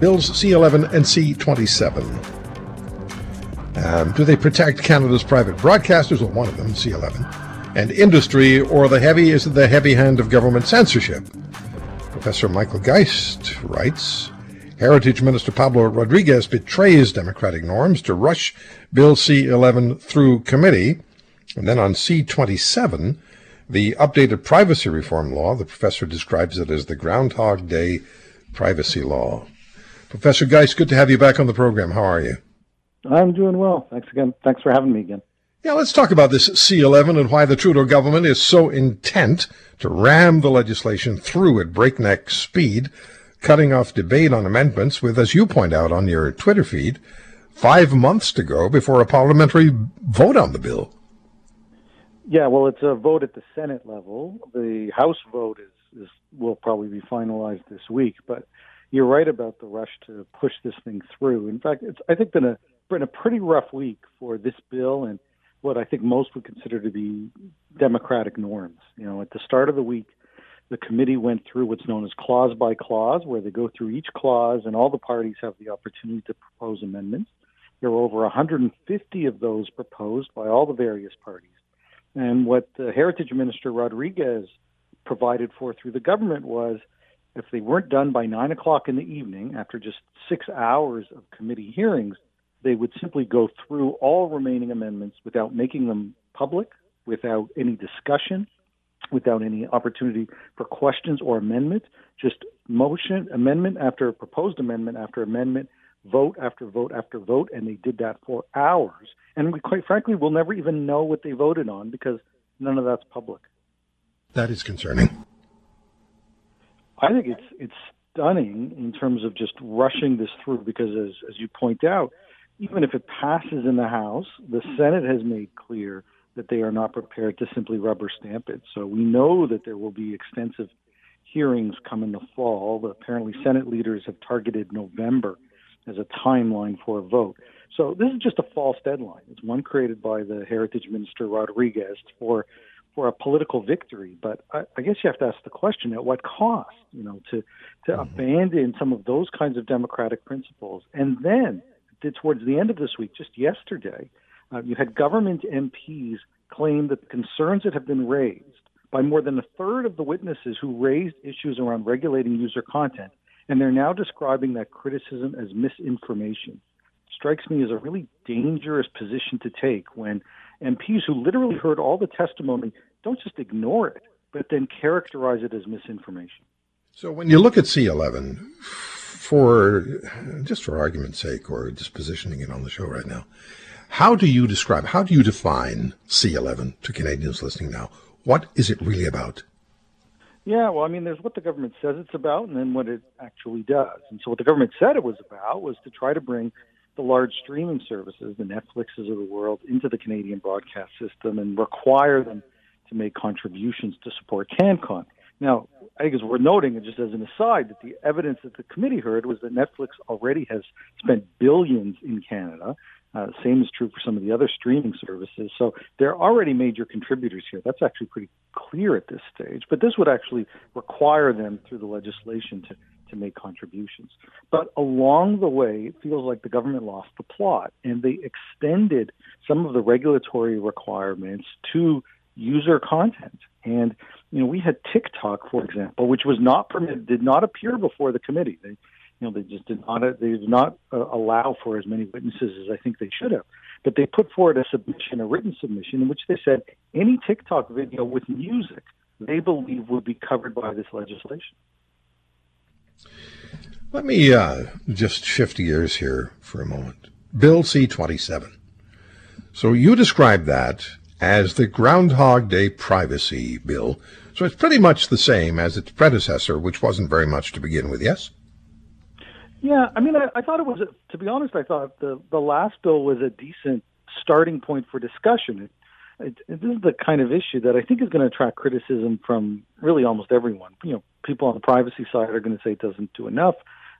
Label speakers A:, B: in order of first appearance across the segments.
A: Bills C11 and C27. Um, do they protect Canada's private broadcasters? Well, one of them, C11, and industry, or the heavy is the heavy hand of government censorship? Professor Michael Geist writes Heritage Minister Pablo Rodriguez betrays democratic norms to rush Bill C 11 through committee. And then on C 27, the updated privacy reform law, the professor describes it as the Groundhog Day privacy law. Professor Geist, good to have you back on the program. How are you?
B: I'm doing well. Thanks again. Thanks for having me again.
A: Yeah, let's talk about this C11 and why the Trudeau government is so intent to ram the legislation through at breakneck speed, cutting off debate on amendments with, as you point out on your Twitter feed, five months to go before a parliamentary vote on the bill.
B: Yeah, well, it's a vote at the Senate level. The House vote is, is will probably be finalized this week, but you're right about the rush to push this thing through. In fact, it's I think been a been a pretty rough week for this bill and what I think most would consider to be democratic norms. You know, at the start of the week, the committee went through what's known as clause by clause, where they go through each clause and all the parties have the opportunity to propose amendments. There were over 150 of those proposed by all the various parties. And what the Heritage Minister Rodriguez provided for through the government was if they weren't done by 9 o'clock in the evening, after just six hours of committee hearings, they would simply go through all remaining amendments without making them public, without any discussion, without any opportunity for questions or amendment, just motion, amendment after proposed amendment after amendment, vote after vote after vote, and they did that for hours. And we, quite frankly, will never even know what they voted on because none of that's public.
A: That is concerning.
B: I think it's it's stunning in terms of just rushing this through because, as as you point out, even if it passes in the House, the Senate has made clear that they are not prepared to simply rubber stamp it. So we know that there will be extensive hearings come in the fall. Apparently, Senate leaders have targeted November as a timeline for a vote. So this is just a false deadline. It's one created by the Heritage Minister Rodriguez for for a political victory. But I, I guess you have to ask the question: at what cost? You know, to to mm-hmm. abandon some of those kinds of democratic principles, and then towards the end of this week, just yesterday, uh, you had government MPs claim that the concerns that have been raised by more than a third of the witnesses who raised issues around regulating user content, and they're now describing that criticism as misinformation. Strikes me as a really dangerous position to take when MPs who literally heard all the testimony don't just ignore it, but then characterize it as misinformation.
A: So when you look at C11, for just for argument's sake or just positioning it on the show right now, how do you describe, how do you define C11 to Canadians listening now? What is it really about?
B: Yeah, well, I mean, there's what the government says it's about and then what it actually does. And so, what the government said it was about was to try to bring the large streaming services, the Netflixes of the world, into the Canadian broadcast system and require them to make contributions to support CanCon. Now, I think worth noting, and just as an aside, that the evidence that the committee heard was that Netflix already has spent billions in Canada. Uh, same is true for some of the other streaming services. So they're already major contributors here. That's actually pretty clear at this stage. But this would actually require them through the legislation to, to make contributions. But along the way, it feels like the government lost the plot and they extended some of the regulatory requirements to user content. And you know, we had TikTok, for example, which was not permitted, did not appear before the committee. They, you know, they just did not, they did not uh, allow for as many witnesses as I think they should have. But they put forward a submission, a written submission, in which they said any TikTok video with music they believe would be covered by this legislation.
A: Let me uh, just shift gears here for a moment. Bill C 27 So you describe that as the Groundhog Day Privacy Bill. So it's pretty much the same as its predecessor, which wasn't very much to begin with, yes?
B: Yeah, I mean, I, I thought it was, to be honest, I thought the, the last bill was a decent starting point for discussion. It, it, it, this is the kind of issue that I think is going to attract criticism from really almost everyone. You know, people on the privacy side are going to say it doesn't do enough.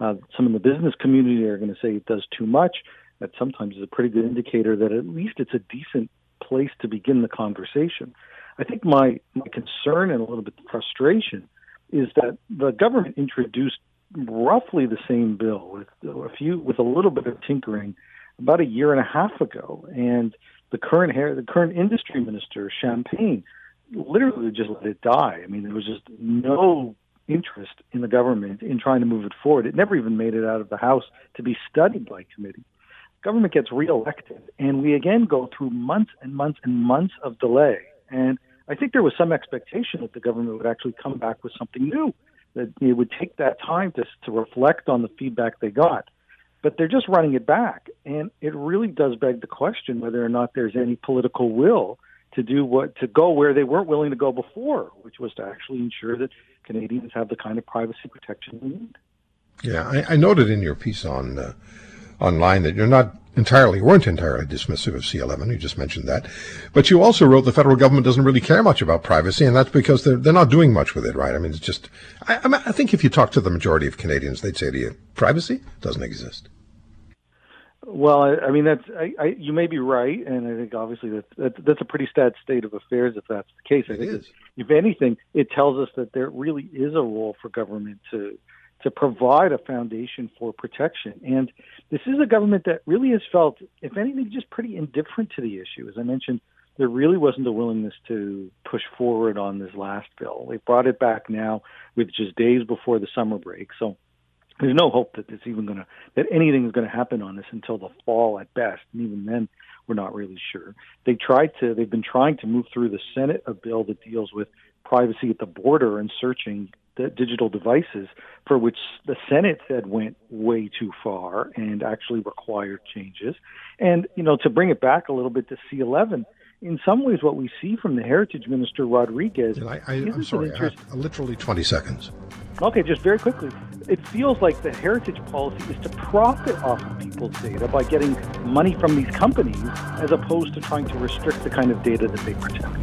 B: Uh, some in the business community are going to say it does too much. That sometimes is a pretty good indicator that at least it's a decent place to begin the conversation. I think my, my concern and a little bit of frustration is that the government introduced roughly the same bill with a few with a little bit of tinkering about a year and a half ago, and the current hair, the current industry minister Champagne literally just let it die. I mean, there was just no interest in the government in trying to move it forward. It never even made it out of the House to be studied by committee. Government gets reelected, and we again go through months and months and months of delay. And I think there was some expectation that the government would actually come back with something new, that it would take that time to, to reflect on the feedback they got. But they're just running it back. And it really does beg the question whether or not there's any political will to do what to go where they weren't willing to go before, which was to actually ensure that Canadians have the kind of privacy protection they need.
A: Yeah, I, I noted in your piece on uh, online that you're not entirely weren't entirely dismissive of C11. You just mentioned that, but you also wrote the federal government doesn't really care much about privacy, and that's because they're they're not doing much with it, right? I mean, it's just I, I think if you talk to the majority of Canadians, they'd say to you, privacy doesn't exist.
B: Well, I, I mean that's I, I, you may be right, and I think obviously that, that that's a pretty sad state of affairs if that's the case. I
A: it
B: think
A: is.
B: if anything, it tells us that there really is a role for government to to provide a foundation for protection. And this is a government that really has felt, if anything, just pretty indifferent to the issue. As I mentioned, there really wasn't a willingness to push forward on this last bill. They brought it back now with just days before the summer break. So there's no hope that it's even going to that anything is going to happen on this until the fall at best, and even then, we're not really sure. They tried to. They've been trying to move through the Senate a bill that deals with privacy at the border and searching the digital devices, for which the Senate said went way too far and actually required changes. And you know, to bring it back a little bit to C11 in some ways, what we see from the Heritage Minister Rodriguez.
A: I, I, am sorry, I literally 20 seconds.
B: Okay, just very quickly. It feels like the heritage policy is to profit off of people's data by getting money from these companies as opposed to trying to restrict the kind of data that they protect.